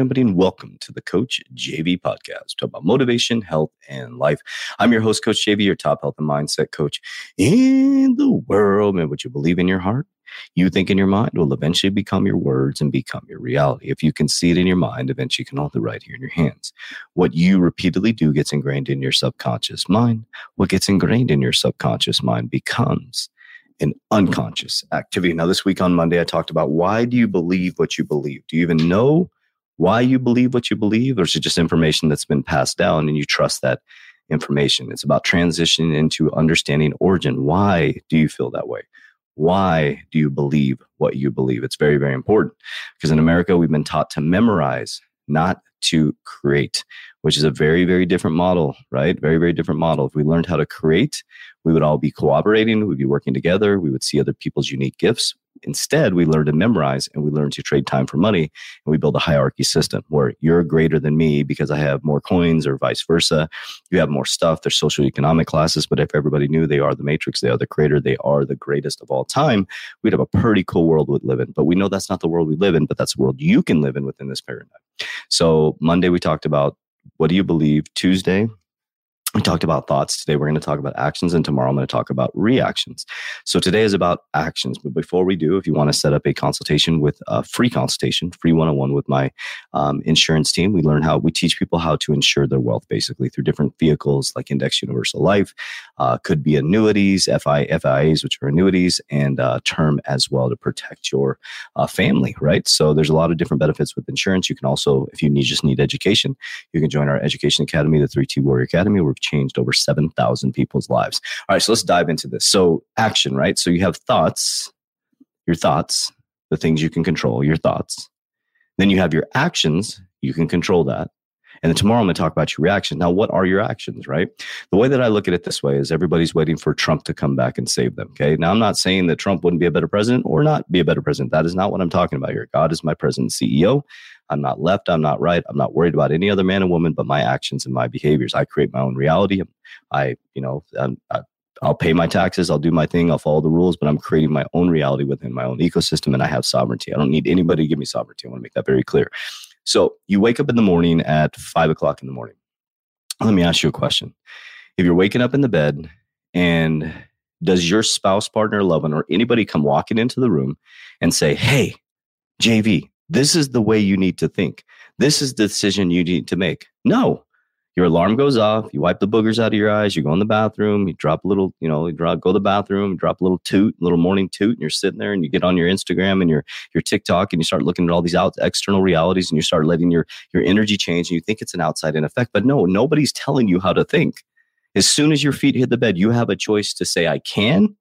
everybody, and welcome to the Coach JV podcast. Talk about motivation, health, and life. I'm your host, Coach JV, your top health and mindset coach in the world. Man, what you believe in your heart, you think in your mind will eventually become your words and become your reality. If you can see it in your mind, eventually you can it right here in your hands. What you repeatedly do gets ingrained in your subconscious mind. What gets ingrained in your subconscious mind becomes an unconscious activity. Now, this week on Monday, I talked about why do you believe what you believe? Do you even know why you believe what you believe, or is it just information that's been passed down and you trust that information? It's about transitioning into understanding origin. Why do you feel that way? Why do you believe what you believe? It's very, very important because in America, we've been taught to memorize, not to create, which is a very, very different model, right? Very, very different model. If we learned how to create, we would all be cooperating, we'd be working together, we would see other people's unique gifts. Instead, we learn to memorize and we learn to trade time for money. And we build a hierarchy system where you're greater than me because I have more coins or vice versa. You have more stuff. There's social economic classes, but if everybody knew they are the matrix, they are the creator, they are the greatest of all time, we'd have a pretty cool world we'd live in. But we know that's not the world we live in, but that's the world you can live in within this paradigm. So Monday, we talked about what do you believe? Tuesday, we talked about thoughts. Today, we're going to talk about actions, and tomorrow, I'm going to talk about reactions. So, today is about actions. But before we do, if you want to set up a consultation with a free consultation, free one on one with my um, insurance team, we learn how we teach people how to insure their wealth basically through different vehicles like Index Universal Life, uh, could be annuities, FI, FIAs, which are annuities, and uh, term as well to protect your uh, family, right? So, there's a lot of different benefits with insurance. You can also, if you need just need education, you can join our education academy, the 3T Warrior Academy. We're changed over 7,000 people's lives. All right, so let's dive into this. So, action, right? So, you have thoughts, your thoughts, the things you can control, your thoughts. Then you have your actions, you can control that. And then tomorrow I'm going to talk about your reactions. Now, what are your actions, right? The way that I look at it this way is everybody's waiting for Trump to come back and save them. Okay. Now, I'm not saying that Trump wouldn't be a better president or not be a better president. That is not what I'm talking about here. God is my president CEO. I'm not left. I'm not right. I'm not worried about any other man or woman, but my actions and my behaviors. I create my own reality. I, you know, I'm, I, I'll pay my taxes. I'll do my thing. I'll follow the rules, but I'm creating my own reality within my own ecosystem and I have sovereignty. I don't need anybody to give me sovereignty. I want to make that very clear. So you wake up in the morning at five o'clock in the morning. Let me ask you a question. If you're waking up in the bed and does your spouse, partner, loved one, or anybody come walking into the room and say, Hey, JV, this is the way you need to think. This is the decision you need to make. No, your alarm goes off. You wipe the boogers out of your eyes. You go in the bathroom. You drop a little, you know, you drop, go to the bathroom, drop a little toot, little morning toot, and you're sitting there and you get on your Instagram and your your TikTok and you start looking at all these out external realities and you start letting your your energy change and you think it's an outside in effect. But no, nobody's telling you how to think. As soon as your feet hit the bed, you have a choice to say, I can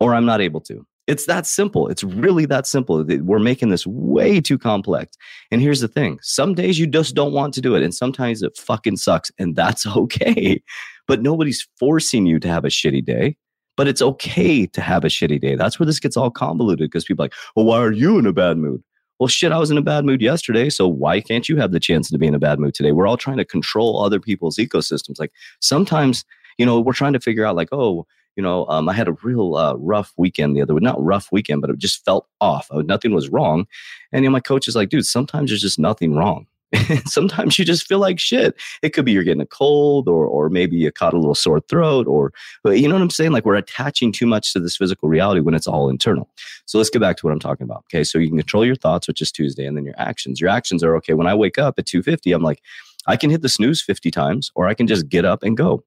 or I'm not able to. It's that simple. It's really that simple. We're making this way too complex. And here's the thing some days you just don't want to do it. And sometimes it fucking sucks. And that's okay. But nobody's forcing you to have a shitty day. But it's okay to have a shitty day. That's where this gets all convoluted because people are like, well, why are you in a bad mood? Well, shit, I was in a bad mood yesterday. So why can't you have the chance to be in a bad mood today? We're all trying to control other people's ecosystems. Like sometimes, you know, we're trying to figure out, like, oh, you know, um, I had a real uh, rough weekend the other week. Not rough weekend, but it just felt off. I, nothing was wrong. And you know, my coach is like, dude, sometimes there's just nothing wrong. sometimes you just feel like shit. It could be you're getting a cold, or or maybe you caught a little sore throat, or you know what I'm saying. Like we're attaching too much to this physical reality when it's all internal. So let's get back to what I'm talking about. Okay, so you can control your thoughts, which is Tuesday, and then your actions. Your actions are okay. When I wake up at 2:50, I'm like, I can hit the snooze 50 times, or I can just get up and go.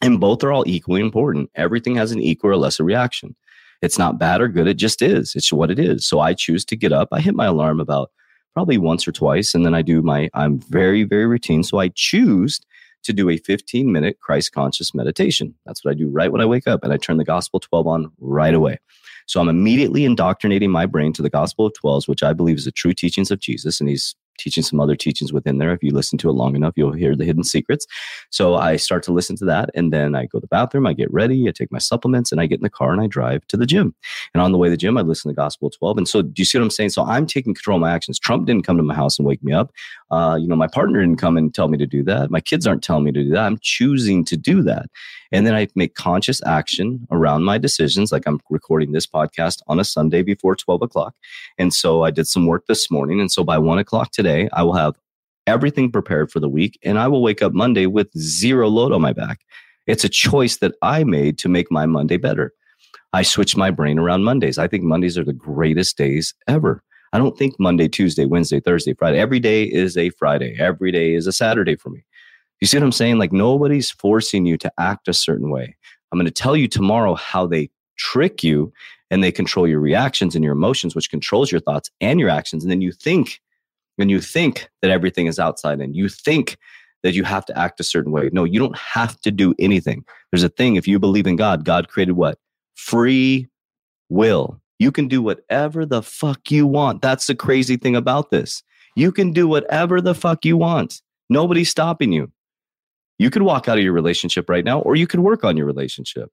And both are all equally important. Everything has an equal or lesser reaction. It's not bad or good. It just is. It's what it is. So I choose to get up. I hit my alarm about probably once or twice. And then I do my, I'm very, very routine. So I choose to do a 15 minute Christ conscious meditation. That's what I do right when I wake up. And I turn the gospel 12 on right away. So I'm immediately indoctrinating my brain to the gospel of 12s, which I believe is the true teachings of Jesus. And he's teaching some other teachings within there. If you listen to it long enough, you'll hear the hidden secrets. So I start to listen to that. And then I go to the bathroom, I get ready, I take my supplements, and I get in the car and I drive to the gym. And on the way to the gym, I listen to Gospel 12. And so do you see what I'm saying? So I'm taking control of my actions. Trump didn't come to my house and wake me up. Uh, you know, my partner didn't come and tell me to do that. My kids aren't telling me to do that. I'm choosing to do that. And then I make conscious action around my decisions. Like I'm recording this podcast on a Sunday before 12 o'clock. And so I did some work this morning. And so by one o'clock today, I will have everything prepared for the week and I will wake up Monday with zero load on my back. It's a choice that I made to make my Monday better. I switch my brain around Mondays. I think Mondays are the greatest days ever. I don't think Monday, Tuesday, Wednesday, Thursday, Friday. Every day is a Friday. Every day is a Saturday for me. You see what I'm saying? Like nobody's forcing you to act a certain way. I'm going to tell you tomorrow how they trick you and they control your reactions and your emotions, which controls your thoughts and your actions. And then you think, and you think that everything is outside and you think that you have to act a certain way. No, you don't have to do anything. There's a thing, if you believe in God, God created what? Free will. You can do whatever the fuck you want. That's the crazy thing about this. You can do whatever the fuck you want. Nobody's stopping you. You could walk out of your relationship right now, or you could work on your relationship.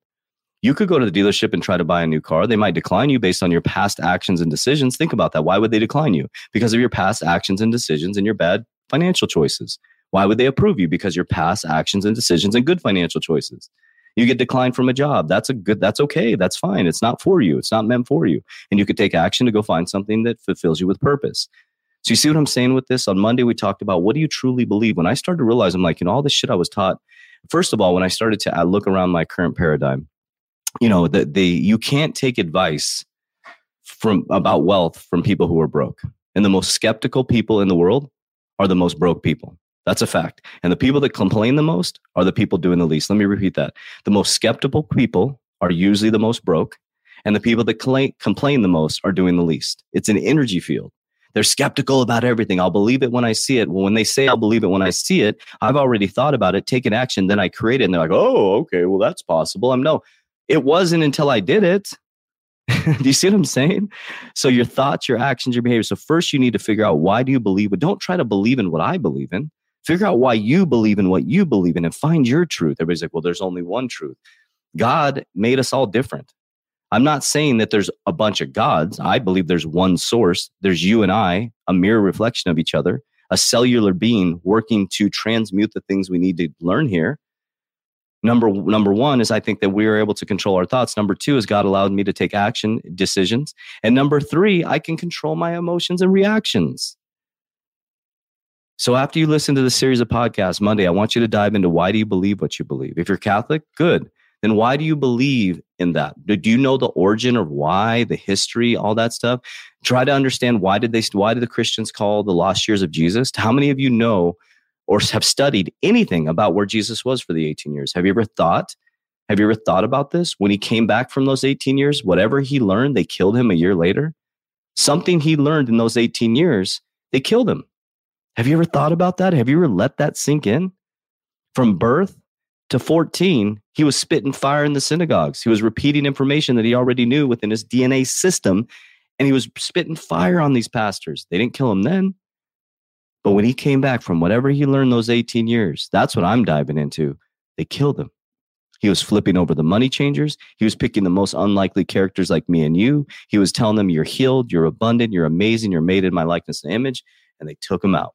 You could go to the dealership and try to buy a new car. They might decline you based on your past actions and decisions. Think about that. Why would they decline you? Because of your past actions and decisions and your bad financial choices. Why would they approve you? Because your past actions and decisions and good financial choices. You get declined from a job. That's a good, that's okay. That's fine. It's not for you. It's not meant for you. And you could take action to go find something that fulfills you with purpose. So you see what I'm saying with this? On Monday, we talked about what do you truly believe? When I started to realize, I'm like, you know, all this shit I was taught. First of all, when I started to uh, look around my current paradigm, you know, that the you can't take advice from about wealth from people who are broke. And the most skeptical people in the world are the most broke people. That's a fact. And the people that complain the most are the people doing the least. Let me repeat that. The most skeptical people are usually the most broke, and the people that complain the most are doing the least. It's an energy field. They're skeptical about everything. I'll believe it when I see it. Well, when they say I'll believe it when I see it, I've already thought about it, taken action, then I create it. And they're like, oh, okay, well, that's possible. I'm no, it wasn't until I did it. do you see what I'm saying? So your thoughts, your actions, your behavior. So first you need to figure out why do you believe it? Don't try to believe in what I believe in. Figure out why you believe in what you believe in and find your truth. Everybody's like, well, there's only one truth. God made us all different. I'm not saying that there's a bunch of gods. I believe there's one source. There's you and I, a mirror reflection of each other, a cellular being working to transmute the things we need to learn here. Number number one is I think that we are able to control our thoughts. Number two is God allowed me to take action decisions, and number three, I can control my emotions and reactions. So after you listen to the series of podcasts Monday, I want you to dive into why do you believe what you believe. If you're Catholic, good then why do you believe in that? Do you know the origin of why, the history, all that stuff? Try to understand why did they why did the Christians call the lost years of Jesus? How many of you know or have studied anything about where Jesus was for the 18 years? Have you ever thought? Have you ever thought about this? When he came back from those 18 years, whatever he learned, they killed him a year later. Something he learned in those 18 years, they killed him. Have you ever thought about that? Have you ever let that sink in? From birth to 14, he was spitting fire in the synagogues. He was repeating information that he already knew within his DNA system, and he was spitting fire on these pastors. They didn't kill him then. But when he came back from whatever he learned those 18 years, that's what I'm diving into. They killed him. He was flipping over the money changers. He was picking the most unlikely characters like me and you. He was telling them, You're healed, you're abundant, you're amazing, you're made in my likeness and image. And they took him out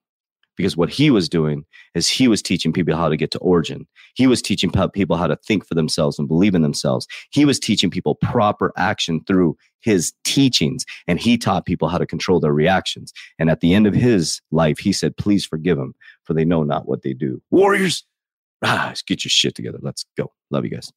because what he was doing is he was teaching people how to get to origin. He was teaching people how to think for themselves and believe in themselves. He was teaching people proper action through his teachings, and he taught people how to control their reactions. And at the end of his life, he said, Please forgive them, for they know not what they do. Warriors, ah, get your shit together. Let's go. Love you guys.